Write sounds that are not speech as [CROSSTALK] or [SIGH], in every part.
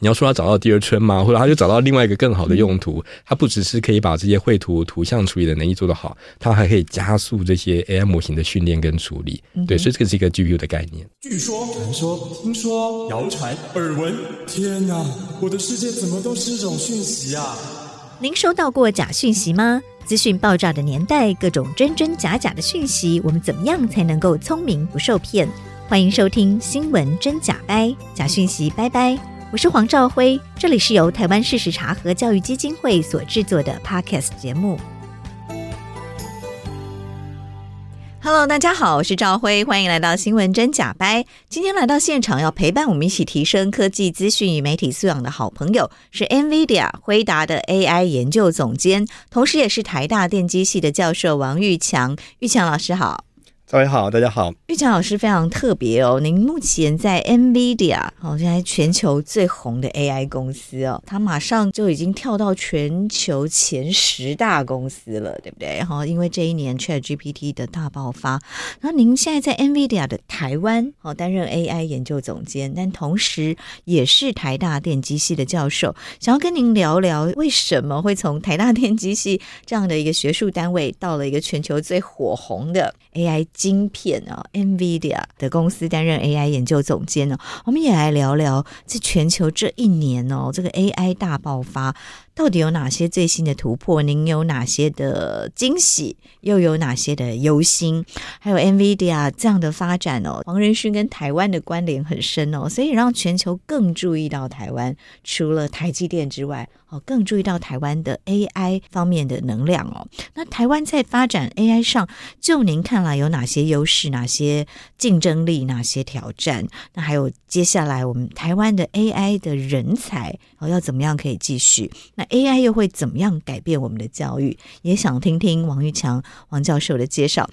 你要说他找到第二春吗？或者他就找到另外一个更好的用途？他不只是可以把这些绘图图像处理的能力做得好，他还可以加速这些 AI 模型的训练跟处理。对，所以这个是一个 GPU 的概念。据说、传说、听说、谣传、耳闻，天哪！我的世界怎么都是这种讯息啊？您收到过假讯息吗？资讯爆炸的年代，各种真真假假的讯息，我们怎么样才能够聪明不受骗？欢迎收听新闻真假掰，假讯息拜拜。我是黄兆辉，这里是由台湾事实查核教育基金会所制作的 Podcast 节目。Hello，大家好，我是兆辉，欢迎来到新闻真假掰。今天来到现场要陪伴我们一起提升科技资讯与媒体素养的好朋友是 NVIDIA 辉达的 AI 研究总监，同时也是台大电机系的教授王玉强。玉强老师好。各位好，大家好。玉强老师非常特别哦，您目前在 NVIDIA，好，现在全球最红的 AI 公司哦，它马上就已经跳到全球前十大公司了，对不对？哈，因为这一年 ChatGPT 的大爆发，那您现在在 NVIDIA 的台湾，好，担任 AI 研究总监，但同时也是台大电机系的教授，想要跟您聊聊，为什么会从台大电机系这样的一个学术单位，到了一个全球最火红的 AI。晶片啊，NVIDIA 的公司担任 AI 研究总监呢，我们也来聊聊这全球这一年哦，这个 AI 大爆发。到底有哪些最新的突破？您有哪些的惊喜？又有哪些的忧心？还有 NVIDIA 这样的发展哦，黄仁勋跟台湾的关联很深哦，所以让全球更注意到台湾。除了台积电之外，哦，更注意到台湾的 AI 方面的能量哦。那台湾在发展 AI 上，就您看来有哪些优势？哪些竞争力？哪些挑战？那还有接下来我们台湾的 AI 的人才哦，要怎么样可以继续？那 AI 又会怎么样改变我们的教育？也想听听王玉强王教授的介绍。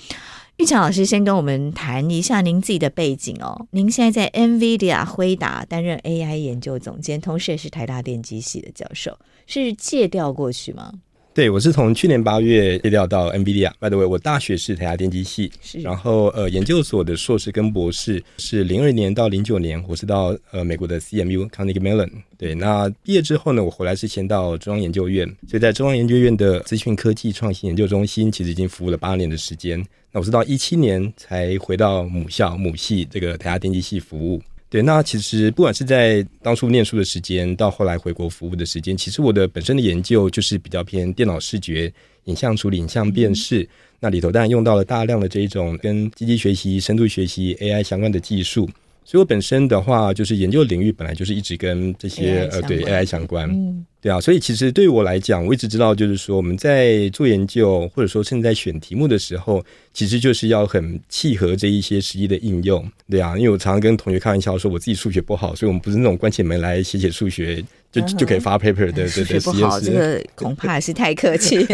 玉强老师先跟我们谈一下您自己的背景哦。您现在在 NVIDIA 辉达担任 AI 研究总监，同时也是台大电机系的教授，是借调过去吗？对，我是从去年八月借调到 NVIDIA。By the way，我大学是台大电机系，是然后呃，研究所的硕士跟博士是零二年到零九年，我是到呃美国的 CMU Carnegie Mellon。对，那毕业之后呢，我回来是先到中央研究院，所以在中央研究院的资讯科技创新研究中心，其实已经服务了八年的时间。那我是到一七年才回到母校母系这个台大电机系服务。对，那其实不管是在当初念书的时间，到后来回国服务的时间，其实我的本身的研究就是比较偏电脑视觉、影像处理、影像辨识，嗯、那里头当然用到了大量的这一种跟机器学习、深度学习、AI 相关的技术。所以我本身的话，就是研究领域本来就是一直跟这些呃对 AI 相关。嗯对啊，所以其实对于我来讲，我一直知道，就是说我们在做研究，或者说甚至在选题目的时候，其实就是要很契合这一些实际的应用。对啊，因为我常常跟同学开玩笑说，我自己数学不好，所以我们不是那种关起门来写写数学就就可以发 paper 的。对对对，不好，这个恐怕是太客气。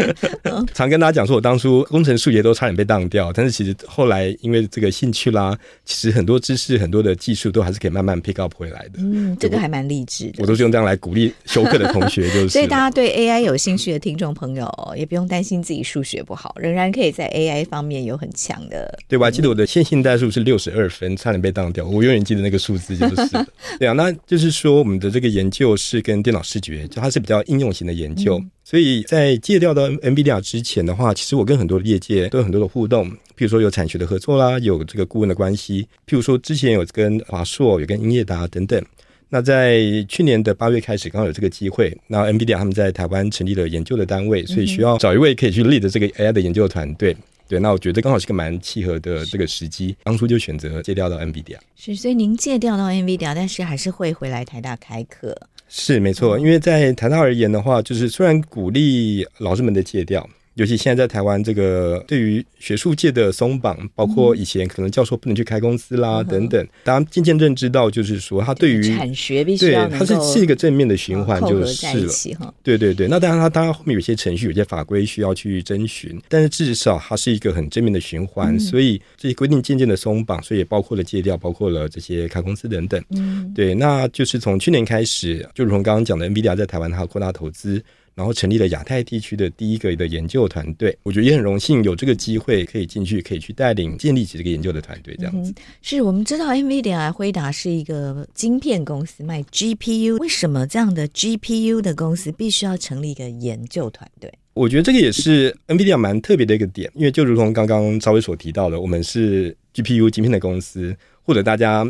常跟大家讲说，我当初工程数学都差点被当掉，但是其实后来因为这个兴趣啦，其实很多知识、很多的技术都还是可以慢慢 pick up 回来的。嗯，这个还蛮励志的。我都是用这样来鼓励修课的同学。就是所以大家对 AI 有兴趣的听众朋友，也不用担心自己数学不好，仍然可以在 AI 方面有很强的。对，我还记得我的线性代数是六十二分，差点被当掉。我永远记得那个数字，就是。[LAUGHS] 对啊，那就是说我们的这个研究是跟电脑视觉，就它是比较应用型的研究。嗯、所以在借调到 NVIDIA 之前的话，其实我跟很多的业界都有很多的互动，譬如说有产学的合作啦，有这个顾问的关系。譬如说之前有跟华硕，有跟英业达等等。那在去年的八月开始，刚好有这个机会，那 NVIDIA 他们在台湾成立了研究的单位，所以需要找一位可以去 lead 这个 AI 的研究团队。对，那我觉得刚好是个蛮契合的这个时机，当初就选择借调到 NVIDIA。是，所以您借调到 NVIDIA，但是还是会回来台大开课。是，没错，因为在台大而言的话，就是虽然鼓励老师们的借调。尤其现在在台湾，这个对于学术界的松绑，包括以前可能教授不能去开公司啦、嗯、等等，大家渐渐认知到，就是说他对于产学必须要对，它是是一个正面的循环，就是了。对对对，那当然，它当然后面有些程序、有些法规需要去遵循，但是至少它是一个很正面的循环。嗯、所以这些规定渐渐的松绑，所以也包括了借调，包括了这些开公司等等。嗯，对，那就是从去年开始，就如同刚刚讲的，NVIDIA 在台湾它扩大投资。然后成立了亚太地区的第一个的研究团队。我觉得也很荣幸有这个机会可以进去，可以去带领建立起这个研究的团队。这样子，嗯、是我们知道 NVIDIA 辉达是一个晶片公司，卖 GPU。为什么这样的 GPU 的公司必须要成立一个研究团队？我觉得这个也是 NVIDIA 蛮特别的一个点，因为就如同刚刚赵薇所提到的，我们是 GPU 晶片的公司，或者大家。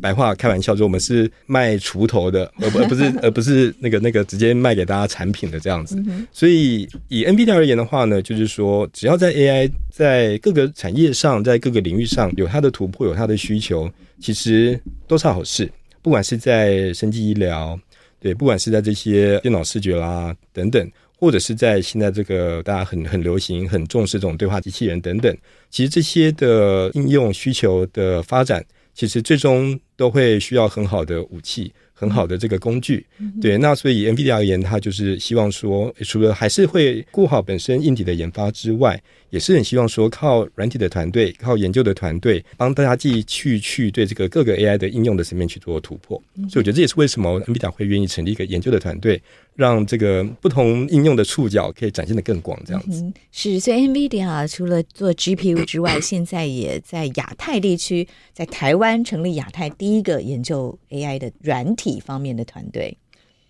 白话开玩笑说，我们是卖锄头的，而不而不是 [LAUGHS] 而不是那个那个直接卖给大家产品的这样子。所以以 NVIDIA 而言的话呢，就是说，只要在 AI 在各个产业上，在各个领域上有它的突破，有它的需求，其实都是好事。不管是在生技医疗，对，不管是在这些电脑视觉啦等等，或者是在现在这个大家很很流行、很重视这种对话机器人等等，其实这些的应用需求的发展。其实最终都会需要很好的武器，很好的这个工具。对，那所以 NVIDIA 而言，它就是希望说，除了还是会顾好本身硬体的研发之外，也是很希望说，靠软体的团队，靠研究的团队，帮大家继续去对这个各个 AI 的应用的层面去做突破。所以我觉得这也是为什么 NVIDIA 会愿意成立一个研究的团队。让这个不同应用的触角可以展现的更广，这样子、嗯、是。所以 NVIDIA 除了做 GPU 之外，[COUGHS] 现在也在亚太地区，在台湾成立亚太第一个研究 AI 的软体方面的团队。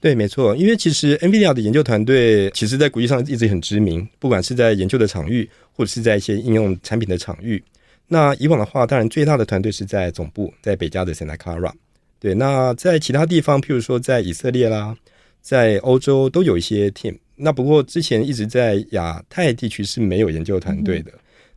对，没错。因为其实 NVIDIA 的研究团队，其实在国际上一直很知名，不管是在研究的场域，或者是在一些应用产品的场域。那以往的话，当然最大的团队是在总部，在北加的 Santa Clara。对，那在其他地方，譬如说在以色列啦。在欧洲都有一些 team，那不过之前一直在亚太地区是没有研究团队的，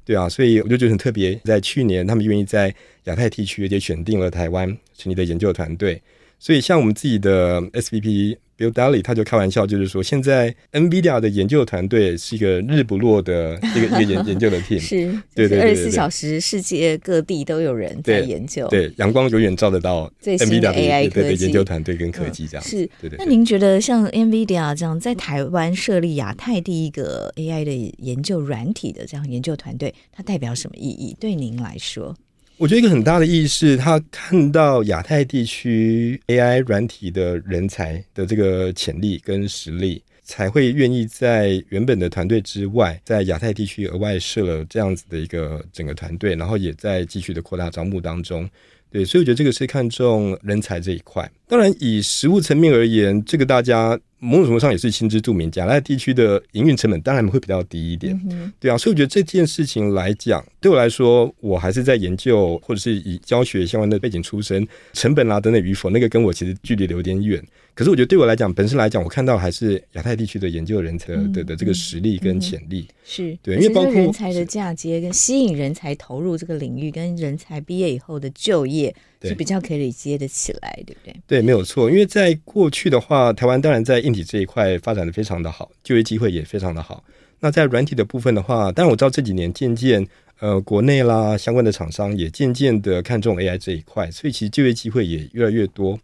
对啊，所以我就觉得很特别，在去年他们愿意在亚太地区也选定了台湾成立的研究团队，所以像我们自己的 SVP。Bill Daly 他就开玩笑，就是说，现在 NVIDIA 的研究团队是一个日不落的一个一个研 [LAUGHS] 研究的 team，是，对对对，二十四小时，世界各地都有人在研究，对，阳光永远照得到 NVIDIA 的 AI 科技研究团队跟科技这样、嗯。是，对对。那您觉得像 NVIDIA 这样在台湾设立亚太第一个 AI 的研究软体的这样研究团队，它代表什么意义？对您来说？我觉得一个很大的意义是，他看到亚太地区 AI 软体的人才的这个潜力跟实力，才会愿意在原本的团队之外，在亚太地区额外设了这样子的一个整个团队，然后也在继续的扩大招募当中。对，所以我觉得这个是看重人才这一块。当然，以实物层面而言，这个大家。某种程度上也是心知肚明，加拿大地区的营运成本当然会比较低一点，嗯，对啊，所以我觉得这件事情来讲，对我来说，我还是在研究或者是以教学相关的背景出身，成本啊等等与否，那个跟我其实距离有点远。可是我觉得对我来讲，本身来讲，我看到还是亚太地区的研究人才的、嗯、的的这个实力跟潜力、是对，因为包括人才的嫁接跟吸引人才投入这个领域，跟人才毕业以后的就业是比较可以接得起来，对不对？对，没有错。因为在过去的话，台湾当然在硬体这一块发展的非常的好，就业机会也非常的好。那在软体的部分的话，当然我知道这几年渐渐呃国内啦相关的厂商也渐渐的看重 AI 这一块，所以其实就业机会也越来越多。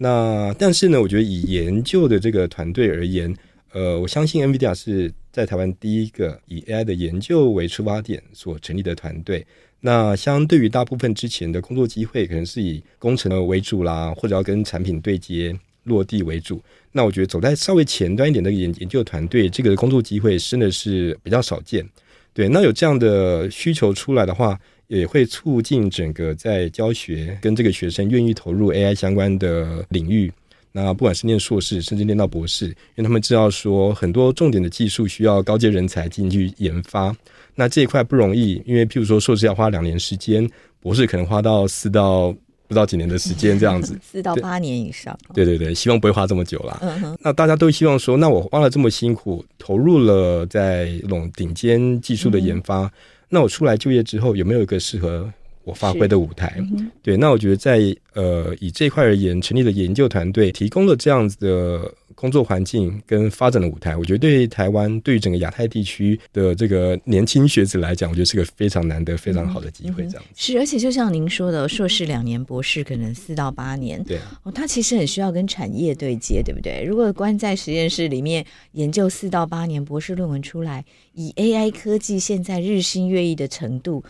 那但是呢，我觉得以研究的这个团队而言，呃，我相信 NVIDIA 是在台湾第一个以 AI 的研究为出发点所成立的团队。那相对于大部分之前的工作机会，可能是以工程为主啦，或者要跟产品对接落地为主。那我觉得走在稍微前端一点的研研究团队，这个工作机会真的是比较少见。对，那有这样的需求出来的话。也会促进整个在教学跟这个学生愿意投入 AI 相关的领域。那不管是念硕士，甚至念到博士，因为他们知道说很多重点的技术需要高阶人才进去研发。那这一块不容易，因为譬如说硕士要花两年时间，博士可能花到四到不知道几年的时间这样子，[LAUGHS] 四到八年以上。对对对，希望不会花这么久啦。那大家都希望说，那我花了这么辛苦，投入了在这种顶尖技术的研发。嗯那我出来就业之后，有没有一个适合我发挥的舞台？嗯、对，那我觉得在呃以这块而言，成立的研究团队提供了这样子的工作环境跟发展的舞台，我觉得对台湾对于整个亚太地区的这个年轻学子来讲，我觉得是个非常难得、非常好的机会。这样、嗯嗯、是，而且就像您说的，硕士两年，博士可能四到八年。对，哦，他其实很需要跟产业对接，对不对？如果关在实验室里面研究四到八年，博士论文出来，以 AI 科技现在日新月异的程度，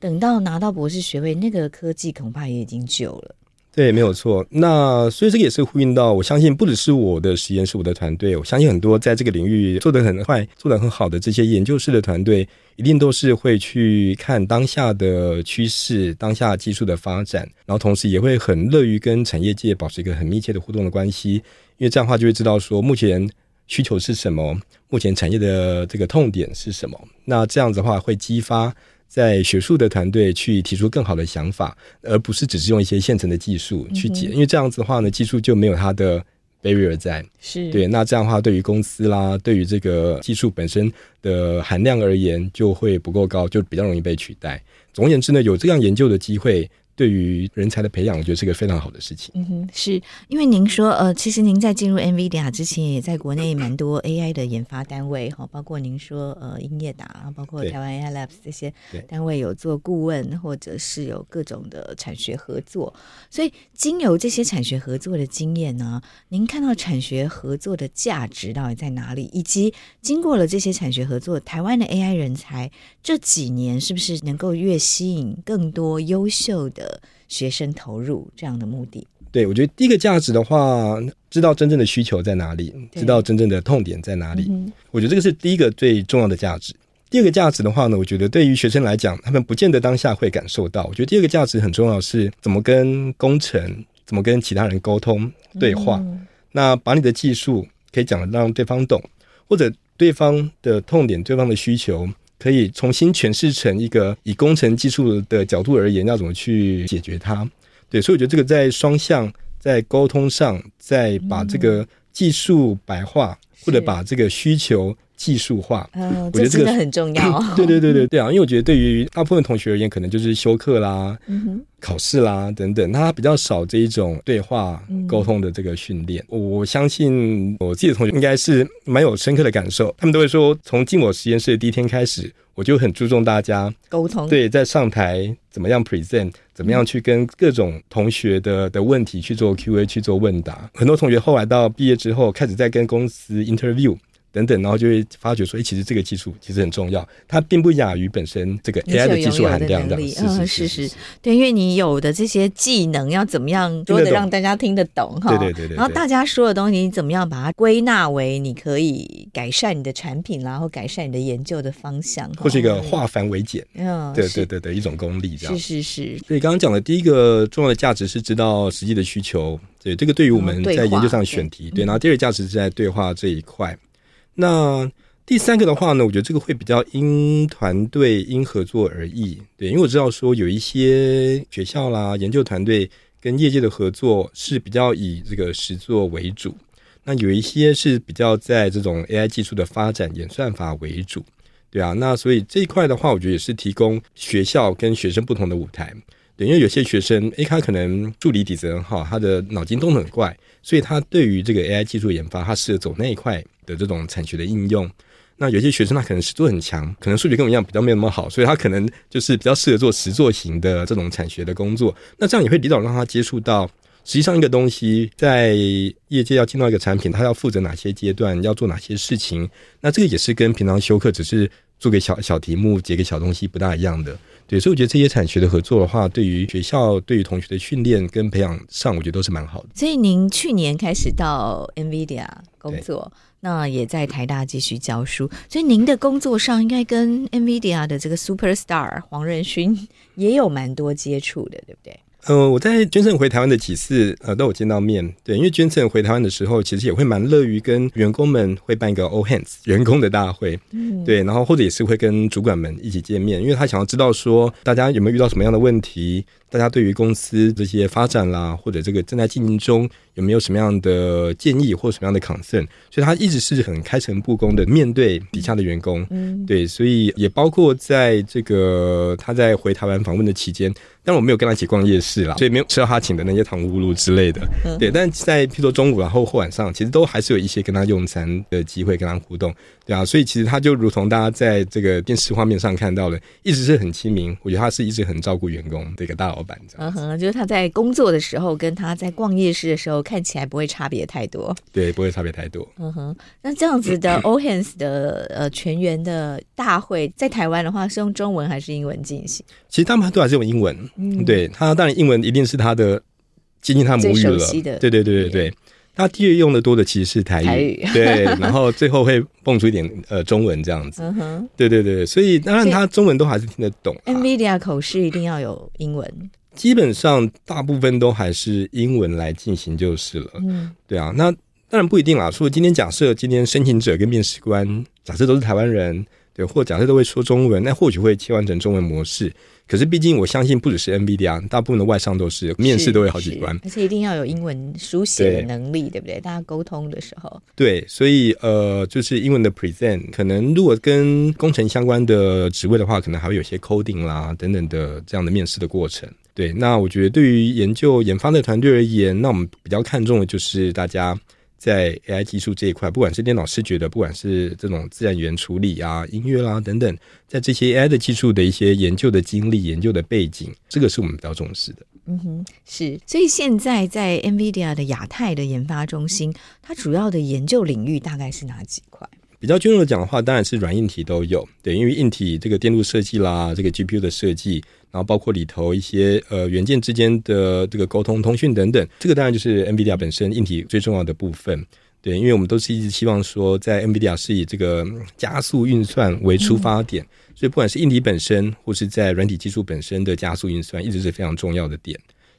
等到拿到博士学位，那个科技恐怕也已经久了。对，没有错。那所以这个也是呼应到，我相信不只是我的实验室，我的团队，我相信很多在这个领域做得很快、做得很好的这些研究室的团队，一定都是会去看当下的趋势、当下技术的发展，然后同时也会很乐于跟产业界保持一个很密切的互动的关系，因为这样的话就会知道说目前需求是什么，目前产业的这个痛点是什么。那这样子的话会激发。在学术的团队去提出更好的想法，而不是只是用一些现成的技术去解，嗯、因为这样子的话呢，技术就没有它的 barrier 在。是对，那这样的话，对于公司啦，对于这个技术本身的含量而言，就会不够高，就比较容易被取代。总而言之呢，有这样研究的机会。对于人才的培养，我觉得是个非常好的事情。嗯哼，是因为您说，呃，其实您在进入 NVIDIA 之前，也在国内蛮多 AI 的研发单位哈，包括您说，呃，英业达，包括台湾 AI Labs 这些单位有做顾问，或者是有各种的产学合作。所以，经由这些产学合作的经验呢，您看到产学合作的价值到底在哪里？以及经过了这些产学合作，台湾的 AI 人才这几年是不是能够越吸引更多优秀的？的学生投入这样的目的，对，我觉得第一个价值的话，知道真正的需求在哪里，知道真正的痛点在哪里。嗯、我觉得这个是第一个最重要的价值。第二个价值的话呢，我觉得对于学生来讲，他们不见得当下会感受到。我觉得第二个价值很重要，是怎么跟工程，怎么跟其他人沟通对话。嗯、那把你的技术可以讲得让对方懂，或者对方的痛点、对方的需求。可以重新诠释成一个以工程技术的角度而言，要怎么去解决它？对，所以我觉得这个在双向、在沟通上，在把这个技术白话，或者把这个需求。技术化，嗯，我觉得这个这很重要。[CLEARS THROAT] 对对对对对啊！因为我觉得对于大部分同学而言，可能就是修课啦、嗯、考试啦等等，他比较少这一种对话沟通的这个训练。嗯、我相信我自己的同学应该是蛮有深刻的感受，他们都会说，从进我实验室的第一天开始，我就很注重大家沟通。对，在上台怎么样 present，怎么样去跟各种同学的的问题去做 Q&A 去做问答。很多同学后来到毕业之后，开始在跟公司 interview。等等，然后就会发觉说，哎，其实这个技术其实很重要，它并不亚于本身这个 AI 的技术含量的。嗯，是是，对，因为你有的这些技能要怎么样说的让大家听得懂哈？对对对对。然后大家说的东西，你怎么样把它归纳为你可以改善你的产品，然后改善你的研究的方向，或是一个化繁为简。嗯，对对对对，一种功力这样。是是是。所以刚刚讲的第一个重要的价值是知道实际的需求，对这个对于我们在研究上选题，对。然后第二个价值是在对话这一块。那第三个的话呢，我觉得这个会比较因团队因合作而异，对，因为我知道说有一些学校啦、研究团队跟业界的合作是比较以这个实作为主，那有一些是比较在这种 AI 技术的发展、演算法为主，对啊，那所以这一块的话，我觉得也是提供学校跟学生不同的舞台。对，因为有些学生，诶，他可能数理底子很好，他的脑筋动得很快，所以他对于这个 AI 技术研发，他适合走那一块的这种产学的应用。那有些学生他可能实作很强，可能数学跟我一样比较没有那么好，所以他可能就是比较适合做实作型的这种产学的工作。那这样也会提早让他接触到，实际上一个东西在业界要进到一个产品，他要负责哪些阶段，要做哪些事情。那这个也是跟平常修课只是做个小小题目、解个小东西不大一样的。对，所以我觉得这些产学的合作的话，对于学校、对于同学的训练跟培养上，我觉得都是蛮好的。所以您去年开始到 NVIDIA 工作，那也在台大继续教书，所以您的工作上应该跟 NVIDIA 的这个 Superstar 黄仁勋也有蛮多接触的，对不对？呃，我在捐赠回台湾的几次，呃，都有见到面。对，因为捐赠回台湾的时候，其实也会蛮乐于跟员工们会办一个 All Hands 员工的大会。嗯，对，然后或者也是会跟主管们一起见面，因为他想要知道说大家有没有遇到什么样的问题，大家对于公司这些发展啦，或者这个正在进行中有没有什么样的建议或什么样的 concern，所以他一直是很开诚布公的面对底下的员工。嗯，对，所以也包括在这个他在回台湾访问的期间。但我没有跟他一起逛夜市啦，所以没有吃到他请的那些糖葫芦之类的。嗯、对，但在譬如说中午然后或晚上，其实都还是有一些跟他用餐的机会，跟他互动，对啊。所以其实他就如同大家在这个电视画面上看到的，一直是很亲民。我觉得他是一直很照顾员工的一个大老板，这样。嗯哼，就是他在工作的时候跟他在逛夜市的时候看起来不会差别太多。对，不会差别太多。嗯哼，那这样子的 All Hands 的呃全员的大会，在台湾的话是用中文还是英文进行？其实他们都还是用英文。嗯，对他当然英文一定是他的接近他母语了。对对对对对。他第二用的多的其实是台语，台语对，然后最后会蹦出一点呃中文这样子，嗯哼，对对对，所以当然他中文都还是听得懂。NVIDIA 口试一定要有英文，基本上大部分都还是英文来进行就是了。嗯，对啊，那当然不一定啦。说今天假设今天申请者跟面试官假设都是台湾人，对，或假设都会说中文，那或许会切换成中文模式。可是，毕竟我相信，不只是 NVIDIA，大部分的外商都是面试都有好几关，而且一定要有英文书写的能力，对，对不对？大家沟通的时候，对，所以呃，就是英文的 present，可能如果跟工程相关的职位的话，可能还会有些 coding 啦等等的这样的面试的过程。对，那我觉得对于研究研发的团队而言，那我们比较看重的就是大家。在 AI 技术这一块，不管是电脑视觉的，不管是这种自然语言处理啊、音乐啦等等，在这些 AI 的技术的一些研究的经历、研究的背景，这个是我们比较重视的。嗯哼，是。所以现在在 NVIDIA 的亚太的研发中心，它主要的研究领域大概是哪几块？比较均衡的讲的话，当然是软硬体都有。对，因为硬体这个电路设计啦，这个 GPU 的设计。然后包括里头一些呃元件之间的这个沟通、通讯等等，这个当然就是 NVIDIA 本身硬体最重要的部分。对，因为我们都是一直希望说，在 NVIDIA 是以这个加速运算为出发点，所以不管是硬体本身，或是在软体技术本身的加速运算，一直是非常重要的点。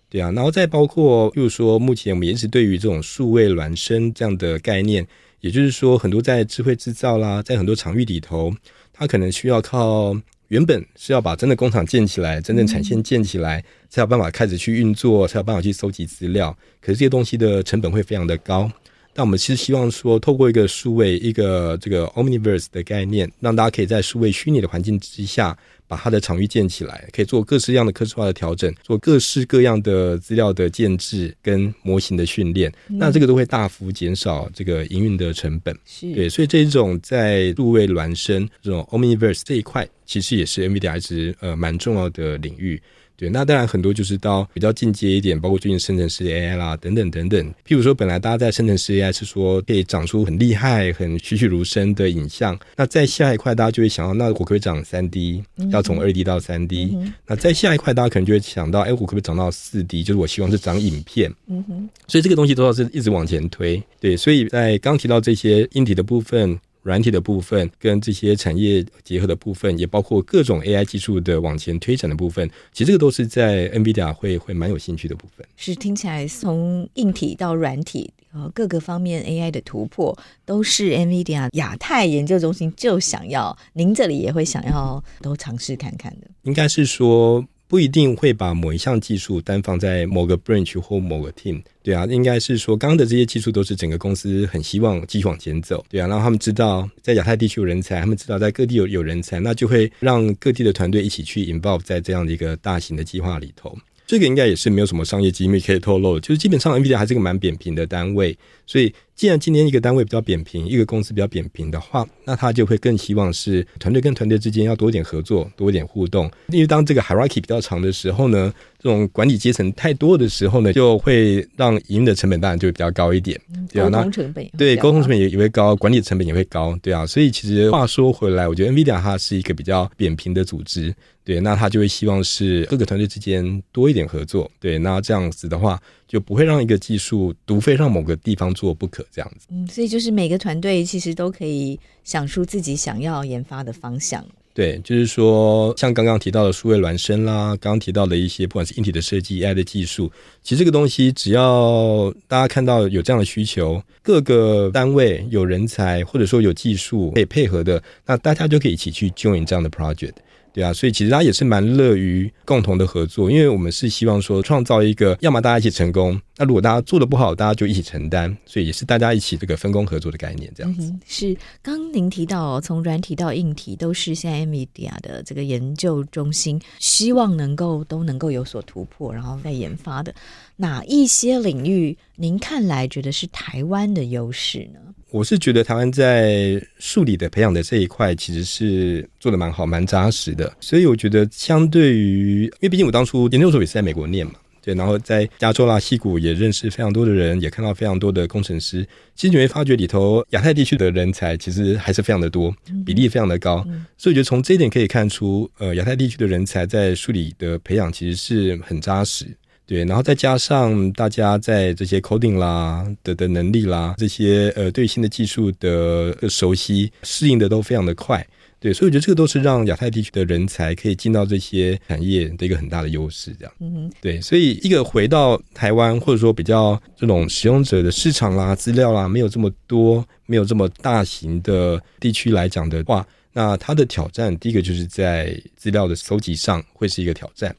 对啊，然后再包括，比如说目前我们也是对于这种数位孪生这样的概念，也就是说，很多在智慧制造啦，在很多场域里头，它可能需要靠。原本是要把真的工厂建起来，真正产线建起来，才有办法开始去运作，才有办法去收集资料。可是这些东西的成本会非常的高。但我们其实希望说，透过一个数位、一个这个 Omniverse 的概念，让大家可以在数位虚拟的环境之下。把它的场域建起来，可以做各式各样的科技化的调整，做各式各样的资料的建置跟模型的训练，嗯。那这个都会大幅减少这个营运的成本。是对，所以这一种在数位孪生这种 Omniverse 这一块，其实也是 NVIDIA 一直呃蛮重要的领域。对，那当然很多就是到比较进阶一点，包括最近生成式 AI 啦，等等等等。譬如说，本来大家在生成式 AI 是说可以长出很厉害、很栩栩如生的影像，那在下一块大家就会想到，那我可不可以长三 D？要从二 D 到三 D？嗯。那在下一块大家可能就会想到，哎，我可不可以长到四 D？就是我希望是长影片。嗯哼。所以这个东西都要是一直往前推。对，所以在刚提到这些硬体的部分。软体的部分跟这些产业结合的部分，也包括各种 AI 技术的往前推展的部分，其实这个都是在 NVIDIA 会会蛮有兴趣的部分。是听起来从硬体到软体，呃，各个方面 AI 的突破，都是 NVIDIA 亚太研究中心就想要，您这里也会想要都尝试看看的。应该是说。不一定会把某一项技术单放在某个 branch 或某个 team，对啊，应该是说刚刚的这些技术都是整个公司很希望继续往前走，对啊，让他们知道在亚太地区有人才，他们知道在各地有有人才，那就会让各地的团队一起去 involve 在这样的一个大型的计划里头。这个应该也是没有什么商业机密可以透露，就是基本上 NVIDIA 还是个蛮扁平的单位，所以既然今天一个单位比较扁平，一个公司比较扁平的话，那他就会更希望是团队跟团队之间要多一点合作，多一点互动。因为当这个 hierarchy 比较长的时候呢，这种管理阶层太多的时候呢，就会让营运的成本当然就会比较高一点，对啊，沟通成本对沟通成本也也会高，管理成本也会高，对啊，所以其实话说回来，我觉得 NVIDIA 它是一个比较扁平的组织。对，那他就会希望是各个团队之间多一点合作。对，那这样子的话，就不会让一个技术独非让某个地方做不可，这样子。嗯，所以就是每个团队其实都可以想出自己想要研发的方向。对，就是说，像刚刚提到的数位孪生啦，刚刚提到的一些不管是硬体的设计、AI 的技术，其实这个东西只要大家看到有这样的需求，各个单位有人才或者说有技术可以配合的，那大家就可以一起去 join 这样的 project。对啊，所以其实他也是蛮乐于共同的合作，因为我们是希望说创造一个，要么大家一起成功，那如果大家做得不好，大家就一起承担，所以也是大家一起这个分工合作的概念，这样子。是，刚您提到从软体到硬体，都是现在 NVIDIA 的这个研究中心，希望能够都能够有所突破，然后再研发的哪一些领域，您看来觉得是台湾的优势呢？我是觉得台湾在数理的培养的这一块，其实是做的蛮好、蛮扎实的。所以我觉得，相对于，因为毕竟我当初研究所也是在美国念嘛，对，然后在加州啦、西谷也认识非常多的人，也看到非常多的工程师。其实你会发觉里头亚太地区的人才其实还是非常的多，比例非常的高。所以我觉得从这一点可以看出，呃，亚太地区的人才在数理的培养其实是很扎实。对，然后再加上大家在这些 coding 啦的的能力啦，这些呃对新的技术的熟悉适应的都非常的快。对，所以我觉得这个都是让亚太地区的人才可以进到这些产业的一个很大的优势，这样。嗯哼，对，所以一个回到台湾，或者说比较这种使用者的市场啦、资料啦，没有这么多、没有这么大型的地区来讲的话，那它的挑战，第一个就是在资料的搜集上会是一个挑战。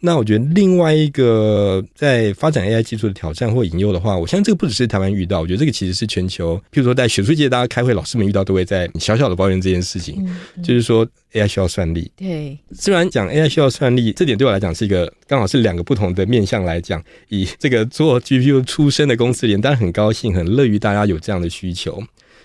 那我觉得另外一个在发展 AI 技术的挑战或引诱的话，我相信这个不只是台湾遇到，我觉得这个其实是全球。譬如说在学术界，大家开会，老师们遇到都会在小小的抱怨这件事情，嗯嗯、就是说 AI 需要算力。对，虽然讲 AI 需要算力，这点对我来讲是一个刚好是两个不同的面向来讲。以这个做 GPU 出身的公司而言，当然很高兴，很乐于大家有这样的需求。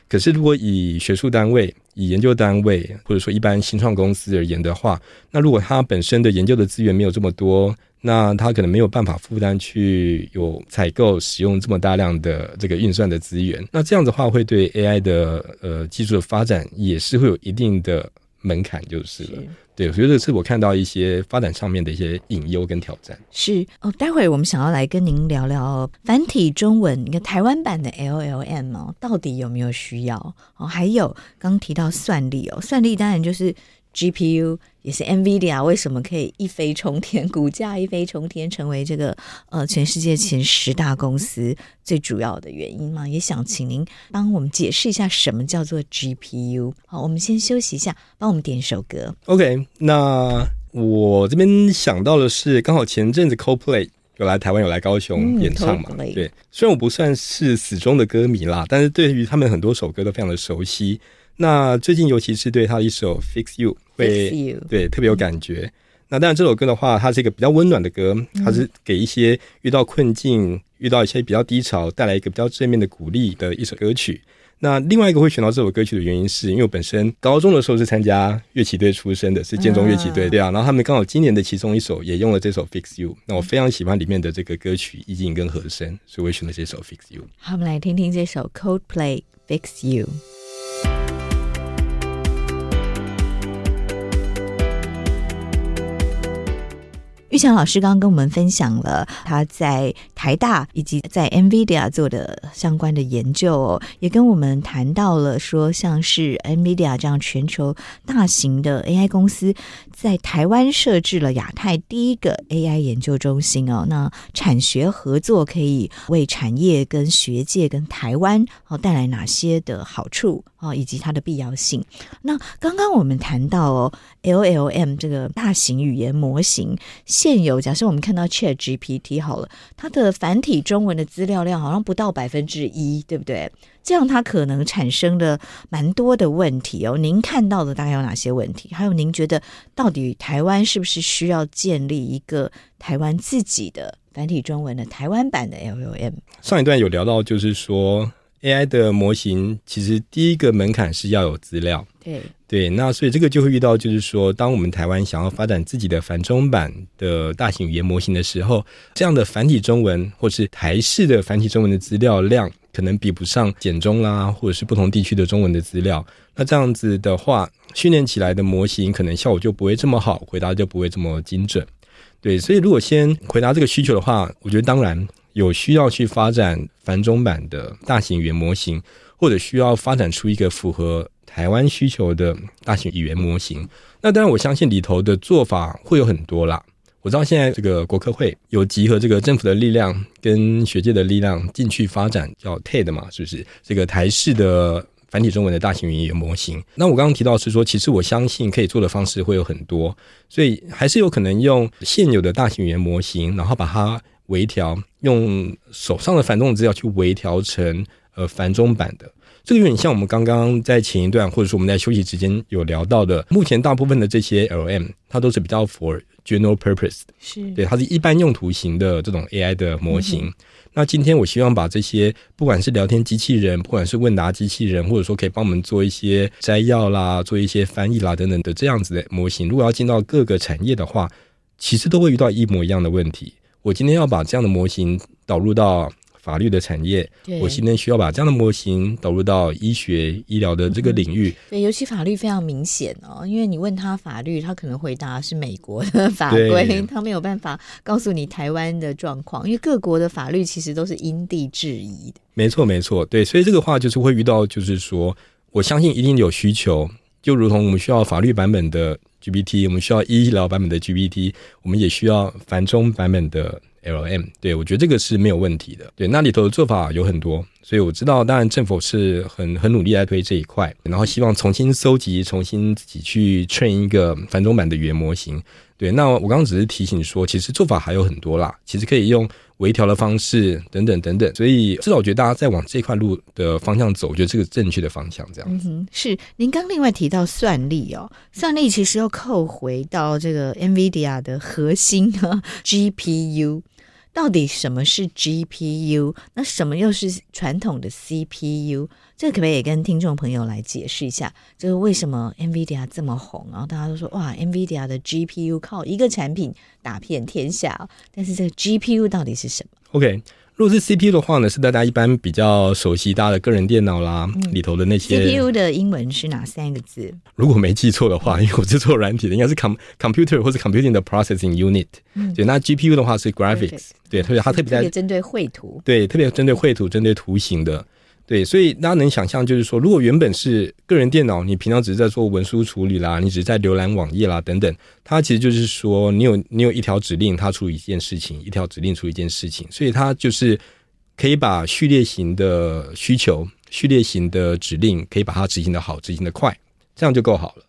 可是，如果以学术单位、以研究单位，或者说一般新创公司而言的话，那如果它本身的研究的资源没有这么多，那它可能没有办法负担去有采购、使用这么大量的这个运算的资源。那这样的话，会对 AI 的呃技术的发展也是会有一定的门槛，就是了。对，所以这是我看到一些发展上面的一些隐忧跟挑战。是哦，待会我们想要来跟您聊聊繁体中文一个台湾版的 LLM 哦，到底有没有需要哦？还有刚提到算力哦，算力当然就是。GPU 也是 NVIDIA 为什么可以一飞冲天，股价一飞冲天，成为这个呃全世界前十大公司最主要的原因吗？也想请您帮我们解释一下什么叫做 GPU。好，我们先休息一下，帮我们点一首歌。OK，那我这边想到的是，刚好前阵子 Coldplay 有来台湾，有来高雄演唱嘛？嗯、对，虽然我不算是死忠的歌迷啦，但是对于他们很多首歌都非常的熟悉。那最近，尤其是对他一首《Fix You》会对特别有感觉。嗯、那当然，这首歌的话，它是一个比较温暖的歌，它是给一些遇到困境、遇到一些比较低潮，带来一个比较正面的鼓励的一首歌曲。那另外一个会选到这首歌曲的原因，是因为我本身高中的时候是参加乐器队出身的，是建中乐器队，对啊。然后他们刚好今年的其中一首也用了这首《Fix You》，那我非常喜欢里面的这个歌曲意境跟和声，所以我会选了这首《Fix You》。好，我们来听听这首 Coldplay《Fix You》。钰翔老师刚刚跟我们分享了他在台大以及在 NVIDIA 做的相关的研究哦，也跟我们谈到了说，像是 NVIDIA 这样全球大型的 AI 公司在台湾设置了亚太第一个 AI 研究中心哦，那产学合作可以为产业跟学界跟台湾哦带来哪些的好处哦，以及它的必要性。那刚刚我们谈到哦，LLM 这个大型语言模型。现有假设我们看到 Chat GPT 好了，它的繁体中文的资料量好像不到百分之一，对不对？这样它可能产生了蛮多的问题哦。您看到的大概有哪些问题？还有您觉得到底台湾是不是需要建立一个台湾自己的繁体中文的台湾版的 LLM？上一段有聊到，就是说 AI 的模型其实第一个门槛是要有资料。对对，那所以这个就会遇到，就是说，当我们台湾想要发展自己的繁中版的大型语言模型的时候，这样的繁体中文或是台式的繁体中文的资料量，可能比不上简中啦，或者是不同地区的中文的资料。那这样子的话，训练起来的模型可能效果就不会这么好，回答就不会这么精准。对，所以如果先回答这个需求的话，我觉得当然有需要去发展繁中版的大型语言模型，或者需要发展出一个符合。台湾需求的大型语言模型，那当然我相信里头的做法会有很多啦。我知道现在这个国科会有集合这个政府的力量跟学界的力量进去发展，叫 TED 嘛，是不是？这个台式的繁体中文的大型语言模型。那我刚刚提到是说，其实我相信可以做的方式会有很多，所以还是有可能用现有的大型语言模型，然后把它微调，用手上的繁中的资料去微调成呃繁中版的。这个有点像我们刚刚在前一段，或者说我们在休息之间有聊到的，目前大部分的这些 LM，它都是比较 for general purpose，是对，它是一般用途型的这种 AI 的模型。嗯、那今天我希望把这些，不管是聊天机器人，不管是问答机器人，或者说可以帮我们做一些摘要啦，做一些翻译啦等等的这样子的模型，如果要进到各个产业的话，其实都会遇到一模一样的问题。我今天要把这样的模型导入到法律的产业，我今天需要把这样的模型导入到医学医疗的这个领域。对，尤其法律非常明显哦，因为你问他法律，他可能回答是美国的 [LAUGHS] 法规，他没有办法告诉你台湾的状况，因为各国的法律其实都是因地制宜的。没错，没错，对，所以这个话就是会遇到，就是说，我相信一定有需求，就如同我们需要法律版本的 GPT，我们需要医疗版本的 GPT，我们也需要繁中版本的。L M，对，我觉得这个是没有问题的。对，那里头的做法有很多，所以我知道，当然政府是很很努力在推这一块，然后希望重新搜集、重新自己去 train 一个繁中版的语言模型。对，那我刚刚只是提醒说，其实做法还有很多啦，其实可以用微调的方式等等等等。所以至少我觉得大家在往这块路的方向走，我觉得这个正确的方向这样子。嗯，是。您刚另外提到算力哦，算力其实又扣回到这个 NVIDIA 的核心哈 GPU。到底什么是 GPU？那什么又是传统的 CPU？这个可不可以跟听众朋友来解释一下？就是为什么 NVIDIA 这么红？然后大家都说哇，NVIDIA 的 GPU 靠一个产品打遍天下。但是这个 GPU 到底是什么？OK。如果是 CPU 的话呢，是大家一般比较熟悉大家的个人电脑啦，嗯、里头的那些 CPU 的英文是哪三个字？如果没记错的话，因为我是做软体的，应该是 com computer 或者 computing 的 processing unit。嗯，对，那 GPU 的话是 graphics，Perfect 对，特别它特别在针对绘图，对，特别针对绘图、针对图形的。对，所以大家能想象，就是说，如果原本是个人电脑，你平常只是在做文书处理啦，你只是在浏览网页啦等等，它其实就是说，你有你有一条指令，它处理一件事情，一条指令处理一件事情，所以它就是可以把序列型的需求、序列型的指令，可以把它执行的好，执行的快，这样就够好了。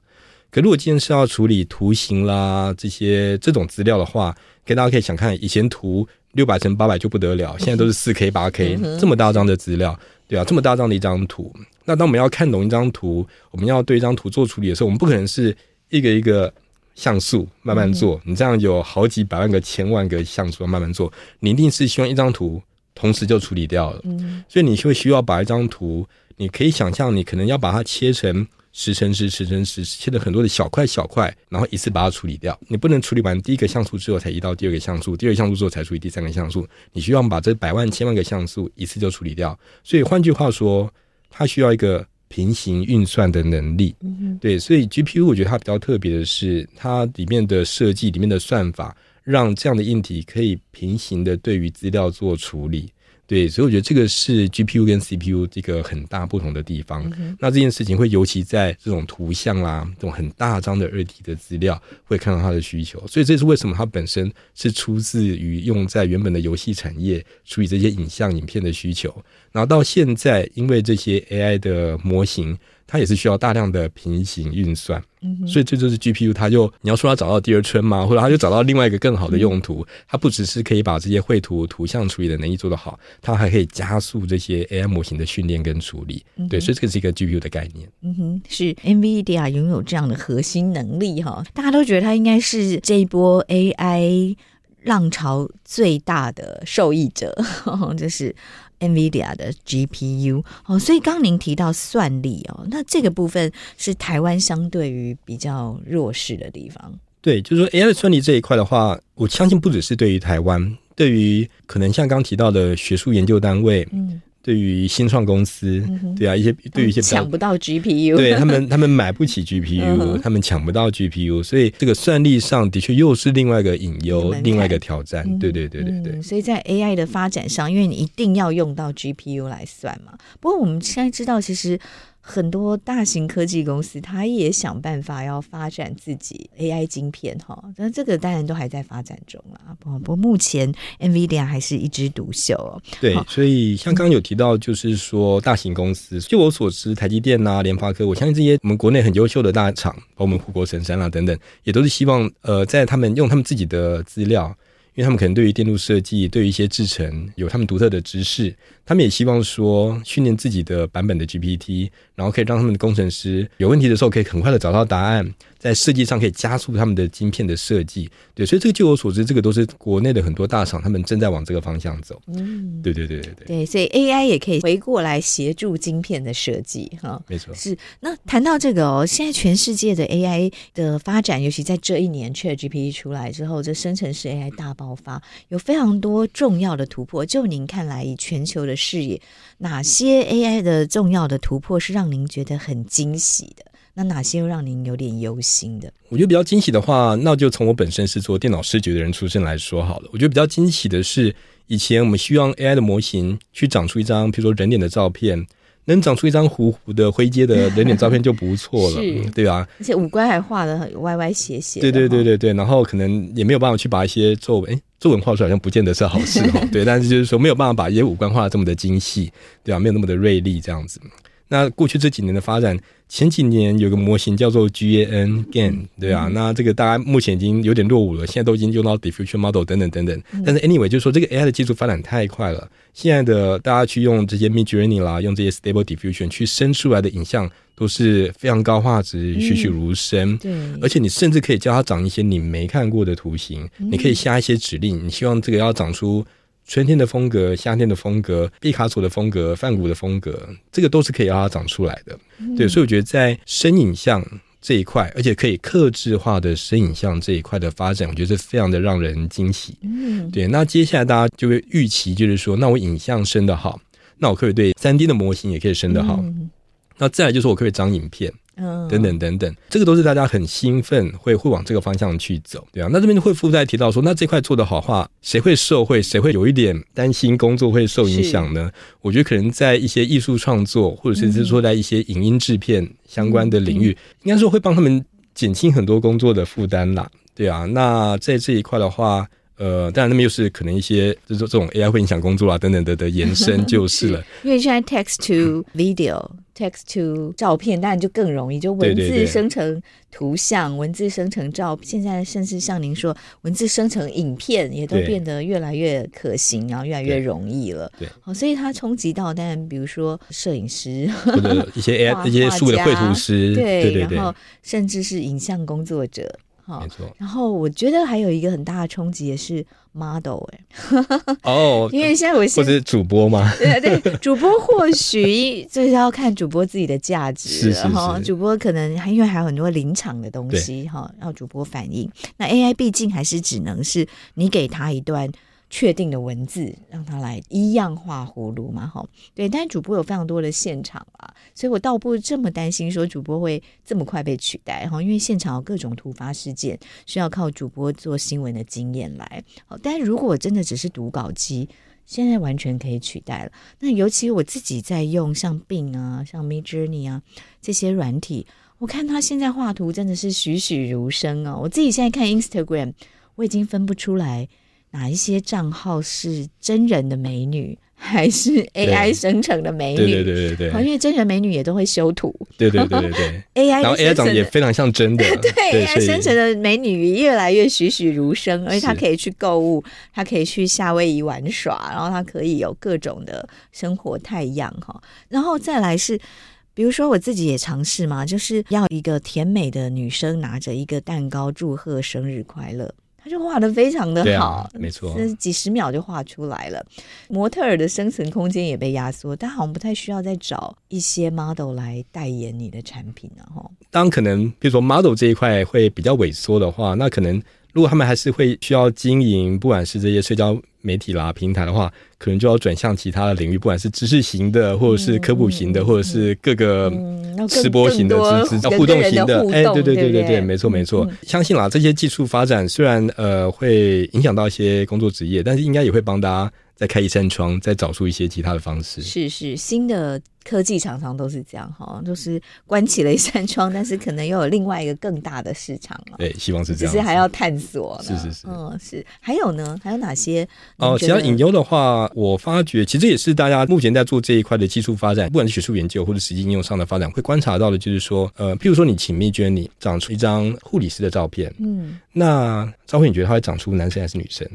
可如果今天是要处理图形啦这些这种资料的话，给大家可以想看，以前图六百乘八百就不得了，现在都是四 K、八 K 这么大张的资料。对啊，这么大张的一张图，那当我们要看懂一张图，我们要对一张图做处理的时候，我们不可能是一个一个像素慢慢做，你这样有好几百万个、千万个像素慢慢做，你一定是希望一张图同时就处理掉了。所以你会需要把一张图，你可以想象，你可能要把它切成。十乘十，十乘十，切了很多的小块小块，然后一次把它处理掉。你不能处理完第一个像素之后才移到第二个像素，第二个像素之后才处理第三个像素。你需要把这百万千万个像素一次就处理掉。所以换句话说，它需要一个平行运算的能力。嗯。对，所以 GPU 我觉得它比较特别的是，它里面的设计里面的算法，让这样的硬体可以平行的对于资料做处理。对，所以我觉得这个是 GPU 跟 CPU 这个很大不同的地方。嗯、那这件事情会尤其在这种图像啦，这种很大张的二 D 的资料，会看到它的需求。所以这是为什么它本身是出自于用在原本的游戏产业处理这些影像、影片的需求。然后到现在，因为这些 AI 的模型。它也是需要大量的平行运算，嗯、哼所以这就是 GPU。它就你要说它找到第二春吗？或者它就找到另外一个更好的用途？嗯、它不只是可以把这些绘图、图像处理的能力做得好，它还可以加速这些 AI 模型的训练跟处理。嗯、对，所以这个是一个 GPU 的概念。嗯哼，是 NVIDIA 拥有这样的核心能力哈，大家都觉得它应该是这一波 AI 浪潮最大的受益者，[LAUGHS] 就是 NVIDIA 的 GPU 哦，所以刚刚您提到算力哦，那这个部分是台湾相对于比较弱势的地方。对，就是说 AI 的算力这一块的话，我相信不只是对于台湾，对于可能像刚提到的学术研究单位，嗯。对于新创公司，嗯、对啊，一些对于一些抢不到 GPU，对他们，他们买不起 GPU，、嗯、他们抢不到 GPU，所以这个算力上的确又是另外一个隐忧，另外一个挑战。嗯、对对对对对、嗯。所以在 AI 的发展上，因为你一定要用到 GPU 来算嘛。不过我们现在知道，其实。很多大型科技公司，他也想办法要发展自己 AI 晶片哈，那这个当然都还在发展中啦。不过目前 NVIDIA 还是一枝独秀哦。对，所以像刚刚有提到，就是说大型公司，就我所知，台积电呐、啊、联发科，我相信这些我们国内很优秀的大厂，包括我们护国神山啊等等，也都是希望呃，在他们用他们自己的资料。因为他们可能对于电路设计、对于一些制程有他们独特的知识，他们也希望说训练自己的版本的 GPT，然后可以让他们的工程师有问题的时候可以很快的找到答案，在设计上可以加速他们的晶片的设计。对，所以这个据我所知，这个都是国内的很多大厂他们正在往这个方向走。嗯，对对对对对。对，所以 AI 也可以回过来协助晶片的设计，哈，没错。是。那谈到这个哦，现在全世界的 AI 的发展，尤其在这一年 ChatGPT 出来之后，这生成式 AI 大爆。爆发，有非常多重要的突破。就您看来，以全球的视野，哪些 AI 的重要的突破是让您觉得很惊喜的？那哪些又让您有点忧心的？我觉得比较惊喜的话，那就从我本身是做电脑视觉的人出身来说好了。我觉得比较惊喜的是，以前我们希望 AI 的模型去长出一张，比如说人脸的照片。能长出一张糊糊的灰阶的人脸照片就不错了，[LAUGHS] 是对啊，而且五官还画的很歪歪斜斜。对对对对对，然后可能也没有办法去把一些皱纹，哎，作文画出来好像不见得是好事哈。对，但是就是说没有办法把一些五官画的这么的精细，对吧，没有那么的锐利这样子。那过去这几年的发展。前几年有个模型叫做 GAN GAN，对啊，那这个大家目前已经有点落伍了，现在都已经用到 Diffusion Model 等等等等。但是 anyway，就是说这个 AI 的技术发展太快了，现在的大家去用这些 Midjourney 啦，用这些 Stable Diffusion 去生出来的影像都是非常高画质、栩栩如生。对，而且你甚至可以教它长一些你没看过的图形，你可以下一些指令，你希望这个要长出。春天的风格，夏天的风格，毕卡索的风格，梵谷的风格，这个都是可以让它长出来的。嗯、对，所以我觉得在深影像这一块，而且可以克制化的深影像这一块的发展，我觉得是非常的让人惊喜。嗯，对。那接下来大家就会预期，就是说，那我影像生得好，那我可以对三 D 的模型也可以生得好。嗯、那再来就是我可以长影片。嗯，等等等等，这个都是大家很兴奋，会会往这个方向去走，对啊。那这边会附带提到说，那这块做的好话，谁会受惠？谁会有一点担心工作会受影响呢？我觉得可能在一些艺术创作，或者是说在一些影音制片相关的领域，嗯、应该说会帮他们减轻很多工作的负担啦，对啊。那在这一块的话，呃，当然那边又是可能一些就是这种 AI 会影响工作啊等等的的延伸就是了，[LAUGHS] 因为现在 text to video、嗯。Text to 照片，当然就更容易，就文字生成图像，对对对，文字生成照片，现在甚至像您说，文字生成影片也都变得越来越可行，然后越来越容易了。对，好，所以它冲击到，当然比如说摄影师或者一些 AI 一些数的绘图师，对，对对对，然后甚至是影像工作者。好，没错。然后我觉得还有一个很大的冲击也是 model 哎、欸，哦，[LAUGHS] 因为现在我是或者主播嘛，[LAUGHS] 对对，主播或许就是要看主播自己的价值，然后主播可能还因为还有很多临场的东西哈，要主播反应。那 AI 毕竟还是只能是你给他一段。确定的文字让他来一样画葫芦嘛，哈，对。但是主播有非常多的现场啊，所以我倒不这么担心说主播会这么快被取代哈，因为现场有各种突发事件需要靠主播做新闻的经验来。好，但如果真的只是读稿机，现在完全可以取代了。那尤其我自己在用像病啊、像 Midjourney 啊这些软体，我看他现在画图真的是栩栩如生啊。我自己现在看 Instagram，我已经分不出来。哪一些账号是真人的美女，[LAUGHS] 还是 AI 生成的美女？对对对对对，因为真人美女也都会修图。对对对对对，AI [LAUGHS] 然后 AI 长得也非常像真的。[LAUGHS] 对，对，AI 生成的美女越来越栩栩如生，而且她可以去购物，她可以去夏威夷玩耍，然后她可以有各种的生活太阳哈。然后再来是，比如说我自己也尝试嘛，就是要一个甜美的女生拿着一个蛋糕祝贺生日快乐。他就画的非常的好，啊、没错，是几十秒就画出来了。模特儿的生存空间也被压缩，但好像不太需要再找一些 model 来代言你的产品了哈。当可能，比如说 model 这一块会比较萎缩的话，那可能。如果他们还是会需要经营，不管是这些社交媒体啦、平台的话，可能就要转向其他的领域，不管是知识型的，或者是科普型的，嗯、或者是各个直播型的、知识互动型的。哎，对对对对对，没错没错。嗯、相信啦，这些技术发展虽然呃会影响到一些工作职业，但是应该也会帮大家。再开一扇窗，再找出一些其他的方式。是是，新的科技常常都是这样哈，就是关起了一扇窗，但是可能又有另外一个更大的市场了。对，希望是这样。只是还要探索。是是是，嗯是。还有呢？还有哪些？哦，其他隐忧的话，我发觉其实也是大家目前在做这一块的技术发展，不管是学术研究或者实际应用上的发展，会观察到的，就是说，呃，譬如说你请 Midjourney 长出一张护理师的照片，嗯，那照片，你觉得它会长出男生还是女生？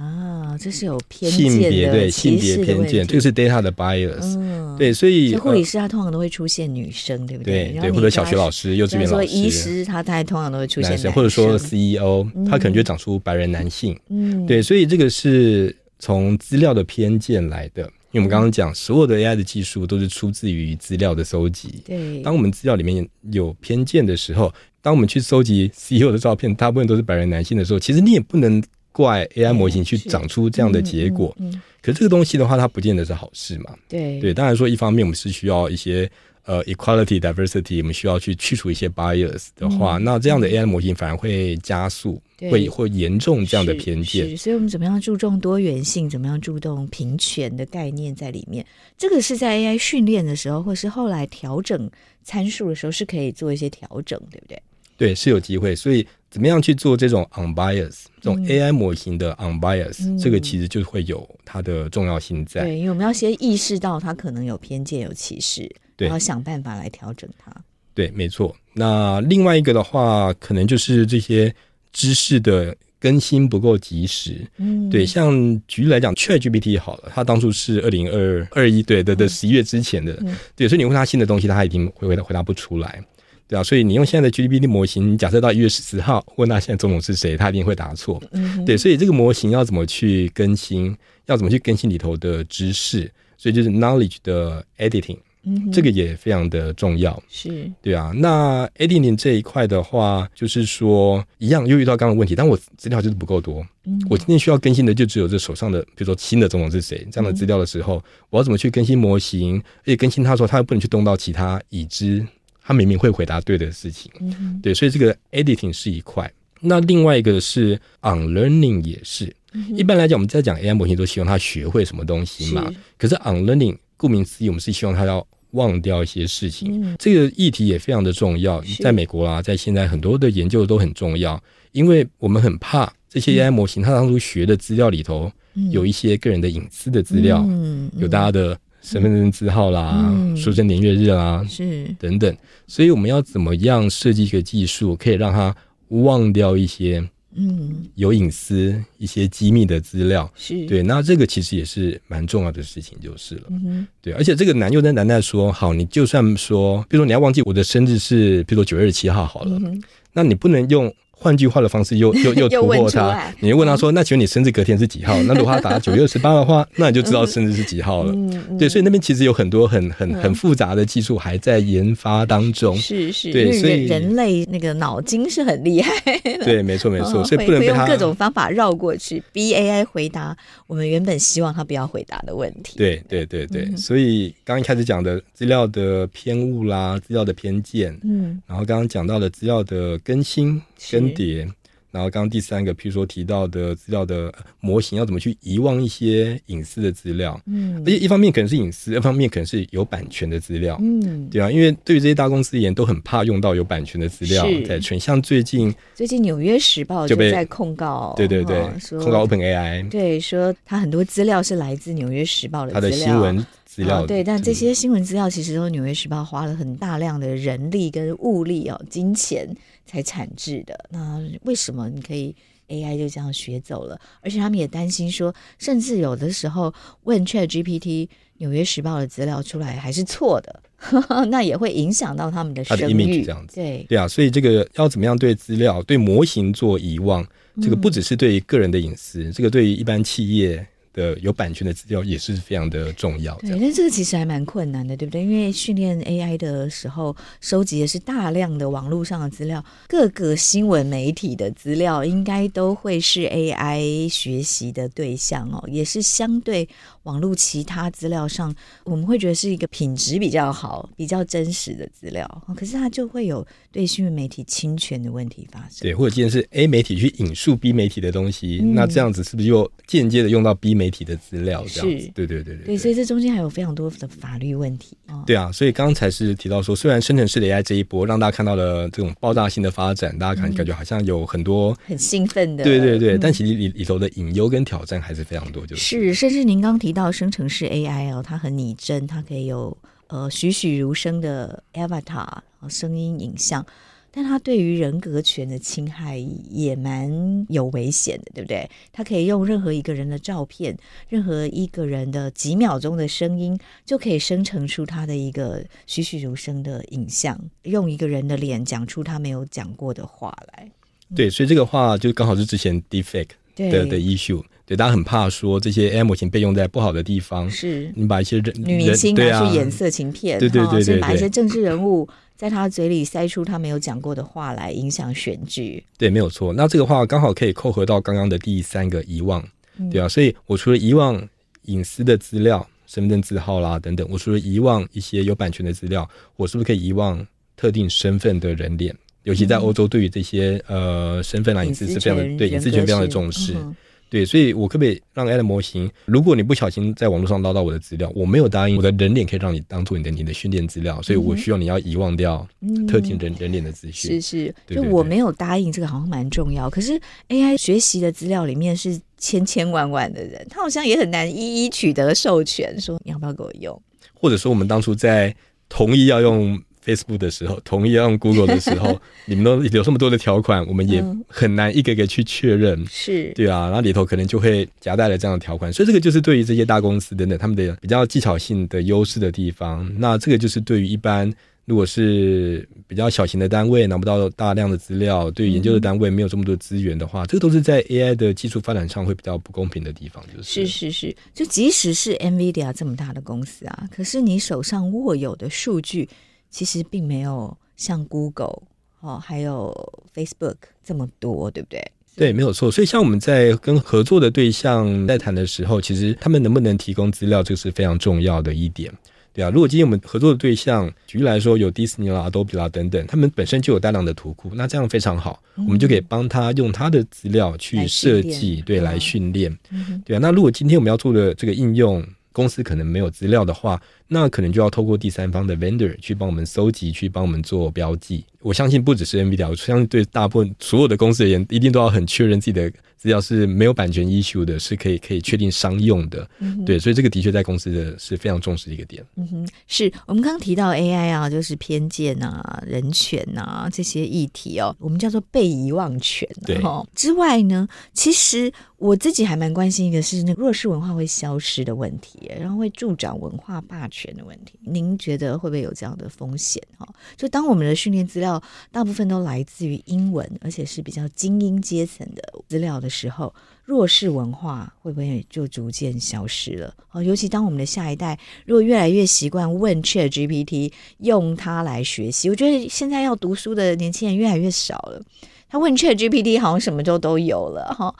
啊，这是有偏见的性别，对性别偏见，这个是 data 的 bias，嗯，对，所以护理师他通常都会出现女生，对不对？对，或者小学老师、幼稚园老师，医师他他通常都会出现男生，或者说 CEO，他可能就长出白人男性，嗯，对，所以这个是从资料的偏见来的，因为我们刚刚讲所有的 AI 的技术都是出自于资料的搜集，对，当我们资料里面有偏见的时候，当我们去搜集 CEO 的照片，大部分都是白人男性的时候，其实你也不能。怪 AI 模型去长出这样的结果。嗯可是这个东西的话，它不见得是好事嘛。对对，当然说一方面我们是需要一些。呃，equality diversity，我们需要去去除一些 bias 的话，嗯、那这样的 AI 模型反而会加速，会会严重这样的偏见。所以，我们怎么样注重多元性？怎么样注重平权的概念在里面？这个是在 AI 训练的时候，或是后来调整参数的时候，是可以做一些调整，对不对？对，是有机会。所以，怎么样去做这种 unbias 这种 AI 模型的 unbias，、嗯、这个其实就会有它的重要性在。对，因为我们要先意识到它可能有偏见、有歧视。然后想办法来调整它。对，没错。那另外一个的话，可能就是这些知识的更新不够及时。嗯，对。像举例来讲，ChatGPT 好了，它当初是二零二二一对的的十一月之前的，嗯、对。所以你问他新的东西，他一定会回答回答不出来，对啊。所以你用现在的 GPT 模型，假设到一月十四号问他现在总统是谁，他一定会答错。嗯，对。所以这个模型要怎么去更新？要怎么去更新里头的知识？所以就是 knowledge 的 editing。嗯，这个也非常的重要，是对啊。那 editing 这一块的话，就是说一样又遇到刚刚的问题，但我资料就是不够多。嗯，我今天需要更新的就只有这手上的，比如说新的总统是谁这样的资料的时候，嗯、我要怎么去更新模型？而且更新它的时候，它又不能去动到其他已知，它明明会回答对的事情。嗯，对，所以这个 editing 是一块。那另外一个是 unlearning 也是。嗯、一般来讲，我们在讲 AI 模型都希望它学会什么东西嘛。是可是 unlearning 顾名思义，我们是希望它要忘掉一些事情。嗯、这个议题也非常的重要，在美国啊，在现在很多的研究都很重要，因为我们很怕这些 AI 模型，它当初学的资料里头有一些个人的隐私的资料，嗯、有大家的身份证字号啦、嗯、出生年月日啦，是等等。所以我们要怎么样设计一个技术，可以让他忘掉一些？嗯，有隐私一些机密的资料是对，那这个其实也是蛮重要的事情，就是了。嗯，对，而且这个难又在难在说，好，你就算说，比如说你要忘记我的生日是，比如说九月二十七号好了，嗯、那你不能用。换句话的方式又又 [LAUGHS] 又突破他，你就问他说：“那请问你生日隔天是几号？”那如果他打 [LAUGHS] 九月二十八的话，那你就知道生日是几号了。对，所以那边其实有很多很很很复杂的技术还在研发当中。是是，对，所以人类那个脑筋是很厉害。[LAUGHS] 对，没错没错，所以不能用各种方法绕过去，B A I 回答我们原本希望他不要回答的问题。对对对对，所以刚一开始讲的资料的偏误啦，资料的偏见，嗯，然后刚刚讲到的资料的更新。更迭，然后刚刚第三个，譬如说提到的资料的模型要怎么去遗忘一些隐私的资料，嗯，而且一方面可能是隐私，一方面可能是有版权的资料，嗯，对啊，因为对于这些大公司而言，都很怕用到有版权的资料在存，像最近最近《纽约时报》就在控告，对对对，控告 OpenAI，对，说他很多资料是来自《纽约时报》的，他的新闻。资料、哦、对，但这些新闻资料其实都是《纽约时报》花了很大量的人力跟物力哦，金钱才产制的。那为什么你可以 AI 就这样学走了？而且他们也担心说，甚至有的时候问 ChatGPT《纽约时报》的资料出来还是错的，呵呵，那也会影响到他们的声誉。这样子，对对啊，所以这个要怎么样对资料、对模型做遗忘？这个不只是对于个人的隐私，嗯、这个对于一般企业。的有版权的资料也是非常的重要。对，但这个其实还蛮困难的，对不对？因为训练 AI 的时候，收集的是大量的网络上的资料，各个新闻媒体的资料应该都会是 AI 学习的对象哦，也是相对网络其他资料上，我们会觉得是一个品质比较好、比较真实的资料。可是它就会有对新闻媒体侵权的问题发生。对，或者今天是 A 媒体去引述 B 媒体的东西，嗯、那这样子是不是又间接的用到 B 媒体的资料？这样子，对对对对，所以这中间还有非常多的法律问题。哦、对啊，所以刚才是提到说，虽然生成式的 AI 这一波让大家看到了这种爆炸性的发展，大家感感觉好像有很多很兴奋的，对对对，嗯、但其实里里头的隐忧跟挑战还是非常多。就是，是甚至您刚提到生成式 AI 哦，它很拟真，它可以有呃栩栩如生的 avatar 声音、影像。但它对于人格权的侵害也蛮有危险的，对不对？它可以用任何一个人的照片，任何一个人的几秒钟的声音，就可以生成出他的一个栩栩如生的影像，用一个人的脸讲出他没有讲过的话来。对，所以这个话就刚好是之前 deepfake 的的 issue。对，大家很怕说这些模型被用在不好的地方。是，你把一些人女明星拿去演色情片，对对对对，把一些政治人物在他嘴里塞出他没有讲过的话来影响选举。对，没有错。那这个话刚好可以扣合到刚刚的第三个遗忘，对啊。所以我除了遗忘隐私的资料、身份证字号啦等等，我除了遗忘一些有版权的资料，我是不是可以遗忘特定身份的人脸？尤其在欧洲，对于这些呃身份啊隐私是非常的对隐私权非常的重视。嗯对，所以我可不可以让 AI 的模型，如果你不小心在网络上捞到我的资料，我没有答应我的人脸可以让你当做你的你的训练资料，所以我需要你要遗忘掉特定人、嗯、人脸的资讯。是是，就我没有答应这个好像蛮重要。可是 AI 学习的资料里面是千千万万的人，他好像也很难一一取得授权，说你要不要给我用？或者说我们当初在同意要用。Facebook 的时候，同意要用 Google 的时候，[LAUGHS] 你们都有这么多的条款，我们也很难一个个去确认。是，对啊，然后里头可能就会夹带了这样的条款，所以这个就是对于这些大公司等等他们的比较技巧性的优势的地方。那这个就是对于一般如果是比较小型的单位拿不到大量的资料，对于研究的单位没有这么多资源的话，这个都是在 AI 的技术发展上会比较不公平的地方。就是是是是，就即使是 NVIDIA 这么大的公司啊，可是你手上握有的数据。其实并没有像 Google 哦，还有 Facebook 这么多，对不对？对，没有错。所以，像我们在跟合作的对象在谈的时候，其实他们能不能提供资料，这是非常重要的一点，对啊。如果今天我们合作的对象，举例来说，有迪士尼啦、Adobe 啦等等，他们本身就有大量的图库，那这样非常好，嗯、我们就可以帮他用他的资料去设计，对，来训练，嗯、对啊。那如果今天我们要做的这个应用，公司可能没有资料的话，那可能就要透过第三方的 vendor 去帮我们搜集，去帮我们做标记。我相信不只是 NVIDIA，我相信对大部分所有的公司而言，一定都要很确认自己的资料是没有版权 issue 的，是可以可以确定商用的。嗯、对，所以这个的确在公司的是非常重视的一个点。嗯哼，是我们刚刚提到 AI 啊，就是偏见啊、人权啊这些议题哦，我们叫做被遗忘权、啊。对，之外呢，其实我自己还蛮关心一个是那个弱势文化会消失的问题，然后会助长文化霸权的问题。您觉得会不会有这样的风险？哈，就当我们的训练资料。大部分都来自于英文，而且是比较精英阶层的资料的时候，弱势文化会不会就逐渐消失了？哦，尤其当我们的下一代如果越来越习惯问 ChatGPT，用它来学习，我觉得现在要读书的年轻人越来越少了。他问 ChatGPT 好像什么就都有了哈，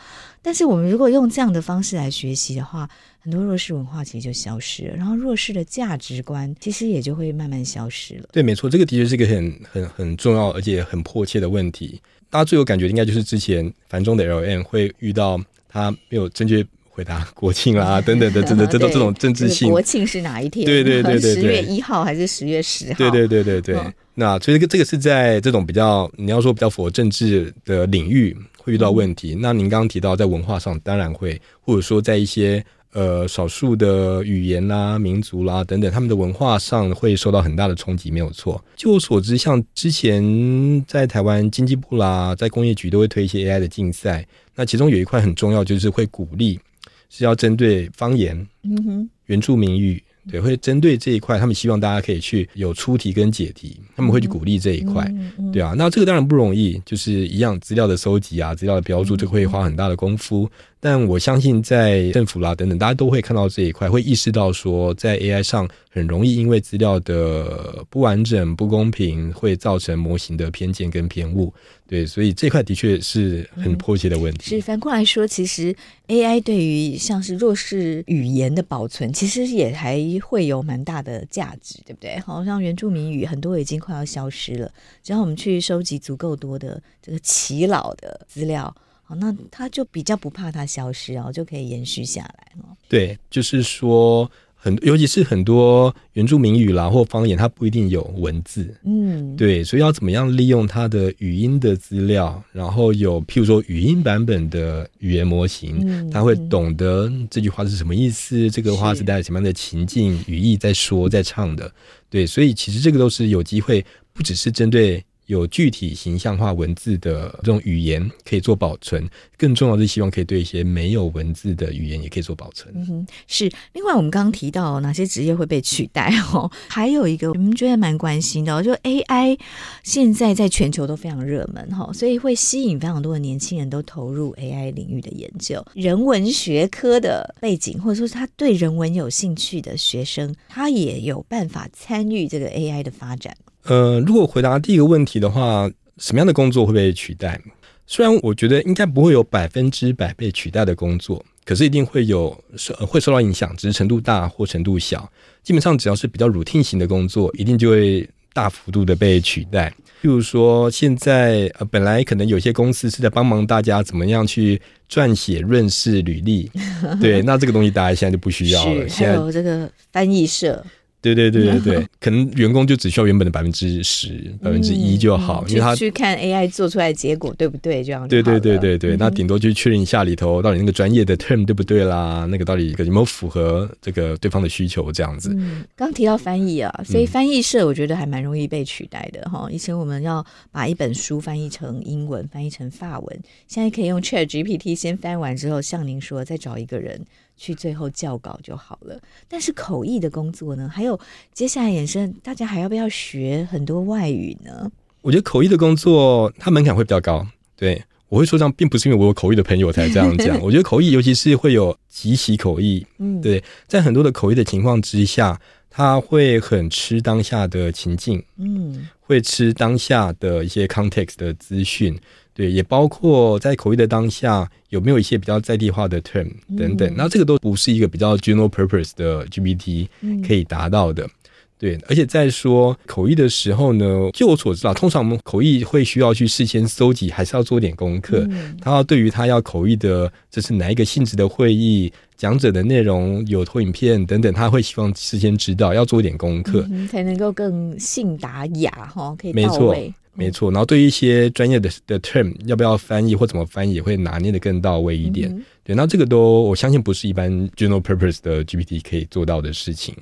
但是我们如果用这样的方式来学习的话，很多弱势文化其实就消失了，然后弱势的价值观其实也就会慢慢消失了。对，没错，这个的确是一个很很很重要而且很迫切的问题。大家最有感觉应该就是之前繁中的 LM 会遇到他没有正确回答国庆啦 [LAUGHS] 等等的，这这这这种政治性。国庆是哪一天？对对对对，十月一号还是十月十号？对对对对对。嗯、那所以这个这个是在这种比较你要说比较符合政治的领域会遇到问题。嗯、那您刚刚提到在文化上当然会，或者说在一些。呃，少数的语言啦、民族啦等等，他们的文化上会受到很大的冲击，没有错。据我所知，像之前在台湾经济部啦，在工业局都会推一些 AI 的竞赛，那其中有一块很重要，就是会鼓励是要针对方言、嗯哼、原住民语。对，会针对这一块，他们希望大家可以去有出题跟解题，他们会去鼓励这一块，嗯嗯、对啊。那这个当然不容易，就是一样资料的收集啊，资料的标注，这个会花很大的功夫。嗯、但我相信在政府啦等等，大家都会看到这一块，会意识到说，在 AI 上很容易因为资料的不完整、不公平，会造成模型的偏见跟偏误。对，所以这块的确是很迫切的问题。嗯、是反过来说，其实 AI 对于像是弱势语言的保存，其实也还会有蛮大的价值，对不对？好像原住民语很多已经快要消失了，只要我们去收集足够多的这个耆老的资料，好，那它就比较不怕它消失，然后就可以延续下来。对，就是说。很，尤其是很多原住民语啦或方言，它不一定有文字，嗯，对，所以要怎么样利用它的语音的资料，然后有譬如说语音版本的语言模型，嗯，它会懂得这句话是什么意思，这个话是带着什么样的情境语义在说在唱的，对，所以其实这个都是有机会，不只是针对。有具体形象化文字的这种语言可以做保存，更重要的是希望可以对一些没有文字的语言也可以做保存。嗯哼，是。另外，我们刚刚提到哪些职业会被取代哦？还有一个我们觉得蛮关心的，就 AI 现在在全球都非常热门哈，所以会吸引非常多的年轻人都投入 AI 领域的研究。人文学科的背景，或者说是他对人文有兴趣的学生，他也有办法参与这个 AI 的发展。呃，如果回答第一个问题的话，什么样的工作会被取代？虽然我觉得应该不会有百分之百被取代的工作，可是一定会有受会受到影响，只是程度大或程度小。基本上只要是比较 routine 型的工作，一定就会大幅度的被取代。譬如说，现在呃，本来可能有些公司是在帮忙大家怎么样去撰写润饰履历，对，[LAUGHS] 那这个东西大家现在就不需要了。现在有这个翻译社。对对对对对，[LAUGHS] 可能员工就只需要原本的百分之十、百分之一就好，因为他去看 AI 做出来的结果对不对，这样对对对对对，那顶多就确认一下里头到底那个专业的 term 对不对啦，那个到底有没有符合这个对方的需求这样子。嗯，刚提到翻译啊，所以翻译社我觉得还蛮容易被取代的哈。以前我们要把一本书翻译成英文，翻译成法文，现在可以用 ChatGPT 先翻完之后，像您说再找一个人。去最后校稿就好了，但是口译的工作呢？还有接下来衍生，大家还要不要学很多外语呢？我觉得口译的工作它门槛会比较高。对，我会说这样，并不是因为我有口译的朋友才这样讲。[LAUGHS] 我觉得口译，尤其是会有即席口译，嗯，对，在很多的口译的情况之下，他会很吃当下的情境，嗯，会吃当下的一些 context 的资讯。对，也包括在口译的当下有没有一些比较在地化的 term 等等，那这个都不是一个比较 general purpose 的 GPT 可以达到的。对，而且在说口译的时候呢，就我所知道，通常我们口译会需要去事先搜集，还是要做点功课。他要对于他要口译的这是哪一个性质的会议，讲者的内容有投影片等等，他会希望事先知道，要做一点功课，才能够更信达雅哈，可以到位。没错，然后对于一些专业的的 term，要不要翻译或怎么翻译，也会拿捏的更到位一点。嗯、对，那这个都我相信不是一般 general purpose 的 GPT 可以做到的事情。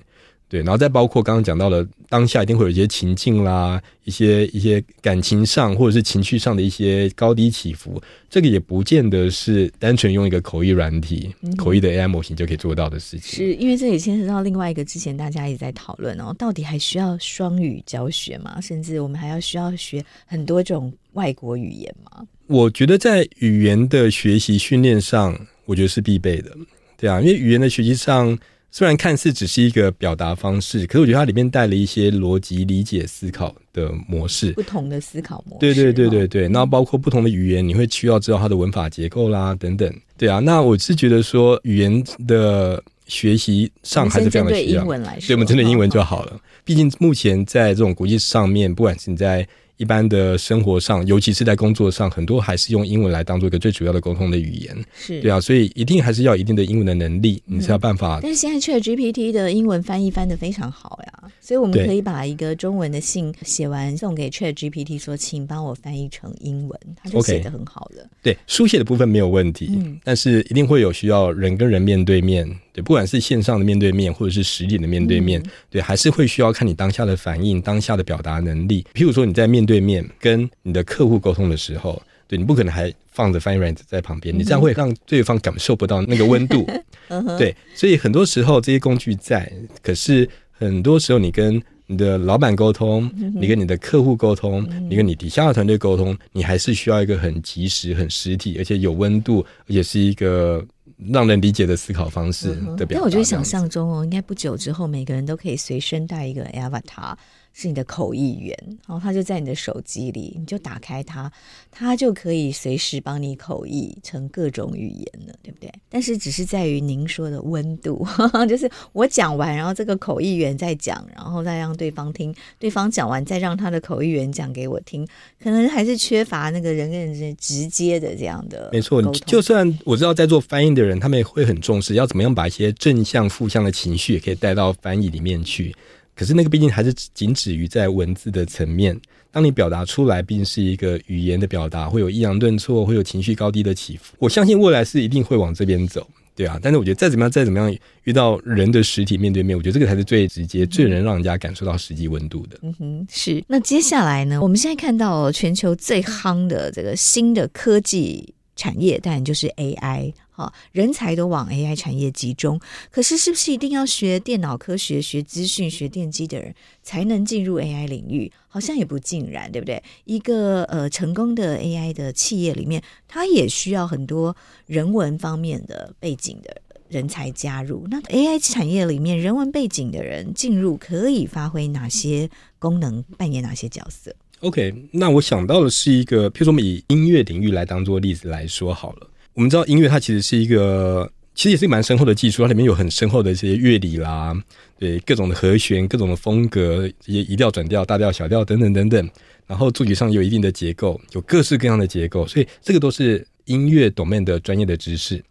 对，然后再包括刚刚讲到的，当下一定会有一些情境啦，一些一些感情上或者是情绪上的一些高低起伏，这个也不见得是单纯用一个口译软体、嗯、口译的 AI 模型就可以做到的事情。是因为这也牵涉到另外一个，之前大家也在讨论哦，到底还需要双语教学吗？甚至我们还要需要学很多种外国语言吗？我觉得在语言的学习训练上，我觉得是必备的。对啊，因为语言的学习上。虽然看似只是一个表达方式，可是我觉得它里面带了一些逻辑理解思考的模式，不同的思考模式。对对对对对，那包括不同的语言，你会需要知道它的文法结构啦等等。对啊，那我是觉得说语言的学习上还是非常的需要。对英文来说，对我们针对英文就好了。毕竟目前在这种国际上面，不管是你在一般的生活上，尤其是在工作上，很多还是用英文来当做一个最主要的沟通的语言。是对啊，所以一定还是要一定的英文的能力，你才有办法。但是现在 ChatGPT 的英文翻译翻的非常好呀，所以我们可以把一个中文的信写完送给 ChatGPT 说，请帮我翻译成英文，它就写得很好了。对，书写的部分没有问题，嗯，但是一定会有需要人跟人面对面。对，不管是线上的面对面，或者是实体的面对面，嗯、对，还是会需要看你当下的反应、当下的表达能力。譬如说你在面对面跟你的客户沟通的时候，对，你不可能还放着翻译软件在旁边，你这样会让对方感受不到那个温度。[LAUGHS] 对，所以很多时候这些工具在，可是很多时候你跟你的老板沟通，你跟你的客户沟通，你跟你底下的团队沟通，你还是需要一个很及时、很实体，而且有温度，而且是一个。让人理解的思考方式的表达，但我觉得想象中哦，应该不久之后，每个人都可以随身带一个 Avatar。是你的口译员，然后他就在你的手机里，你就打开它，它就可以随时帮你口译成各种语言了，对不对？但是只是在于您说的温度，[LAUGHS] 就是我讲完，然后这个口译员再讲，然后再让对方听，对方讲完再让他的口译员讲给我听，可能还是缺乏那个人跟人之间直接的这样的。没错，就算我知道在做翻译的人，他们也会很重视要怎么样把一些正向、负向的情绪也可以带到翻译里面去。可是那个毕竟还是仅止于在文字的层面，当你表达出来，毕竟是一个语言的表达，会有抑扬顿挫，会有情绪高低的起伏。我相信未来是一定会往这边走。对啊。但是我觉得再怎么样，再怎么样，遇到人的实体面对面，我觉得这个才是最直接、最能让人家感受到实际温度的。嗯哼，是。那接下来呢？我们现在看到全球最夯的这个新的科技产业，当然就是 AI。啊，人才都往 AI 产业集中，可是是不是一定要学电脑科学、学资讯、学电机的人才能进入 AI 领域？好像也不尽然，对不对？一个呃成功的 AI 的企业里面，它也需要很多人文方面的背景的人才加入。那 AI 产业里面，人文背景的人进入可以发挥哪些功能，扮演哪些角色？OK，那我想到的是一个，譬如说我们以音乐领域来当做例子来说好了。我们知道音乐它其实是一个，其实也是蛮深厚的技术，它里面有很深厚的一些乐理啦，对各种的和弦、各种的风格，一些移调、转调、大调、小调等等等等。然后作曲上有一定的结构，有各式各样的结构，所以这个都是音乐 domain 的专业的知识。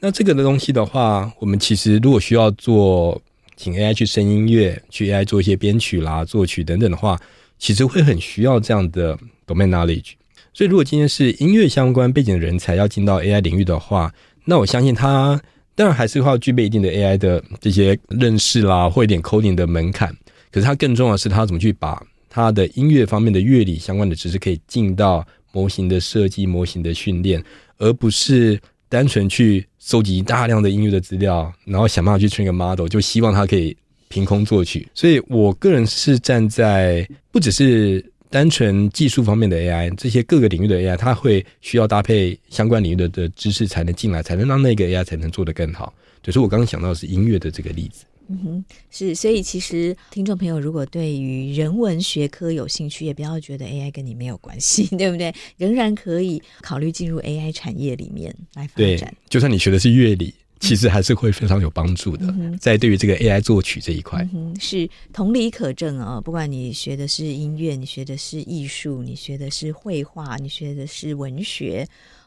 那这个的东西的话，我们其实如果需要做，请 AI 去生音乐，去 AI 做一些编曲啦、作曲等等的话，其实会很需要这样的 domain knowledge。所以，如果今天是音乐相关背景的人才要进到 AI 领域的话，那我相信他当然还是会要具备一定的 AI 的这些认识啦，或一点 coding 的门槛。可是，他更重要的是，他怎么去把他的音乐方面的乐理相关的知识可以进到模型的设计、模型的训练，而不是单纯去收集大量的音乐的资料，然后想办法去 train 个 model，就希望他可以凭空作曲。所以我个人是站在不只是。单纯技术方面的 AI，这些各个领域的 AI，它会需要搭配相关领域的的知识才能进来，才能让那个 AI 才能做得更好。就是我刚刚想到的是音乐的这个例子。嗯哼，是，所以其实听众朋友如果对于人文学科有兴趣，也不要觉得 AI 跟你没有关系，[LAUGHS] 对不对？仍然可以考虑进入 AI 产业里面来发展。对，就算你学的是乐理。其实还是会非常有帮助的，在对于这个 AI 作曲这一块，嗯，是同理可证啊。不管你学的是音乐，你学的是艺术，你学的是绘画，你学的是文学，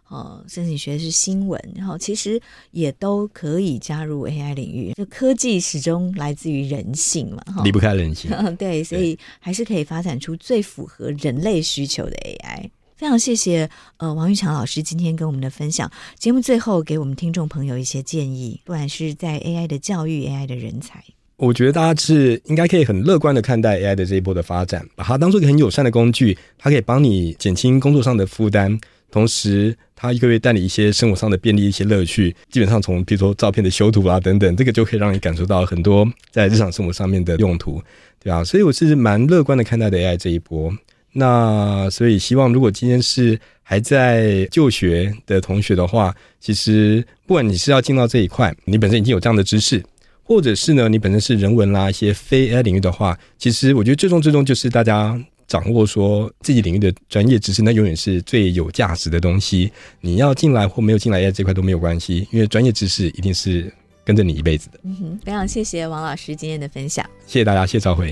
哦，甚至你学的是新闻，然后其实也都可以加入 AI 领域。就科技始终来自于人性嘛，离不开人性。[LAUGHS] 对，所以还是可以发展出最符合人类需求的 AI。非常谢谢呃王玉强老师今天跟我们的分享。节目最后给我们听众朋友一些建议，不管是在 AI 的教育、AI 的人才，我觉得大家是应该可以很乐观的看待 AI 的这一波的发展，把它当做一个很友善的工具，它可以帮你减轻工作上的负担，同时它一个月带你一些生活上的便利、一些乐趣。基本上从比如说照片的修图啊等等，这个就可以让你感受到很多在日常生活上面的用途，对啊，所以我是蛮乐观的看待的 AI 这一波。那所以希望，如果今天是还在就学的同学的话，其实不管你是要进到这一块，你本身已经有这样的知识，或者是呢，你本身是人文啦一些非 AI 领域的话，其实我觉得最终最终就是大家掌握说自己领域的专业知识，那永远是最有价值的东西。你要进来或没有进来 AI 这块都没有关系，因为专业知识一定是跟着你一辈子的。嗯哼，非常谢谢王老师今天的分享，谢谢大家，谢谢兆徽。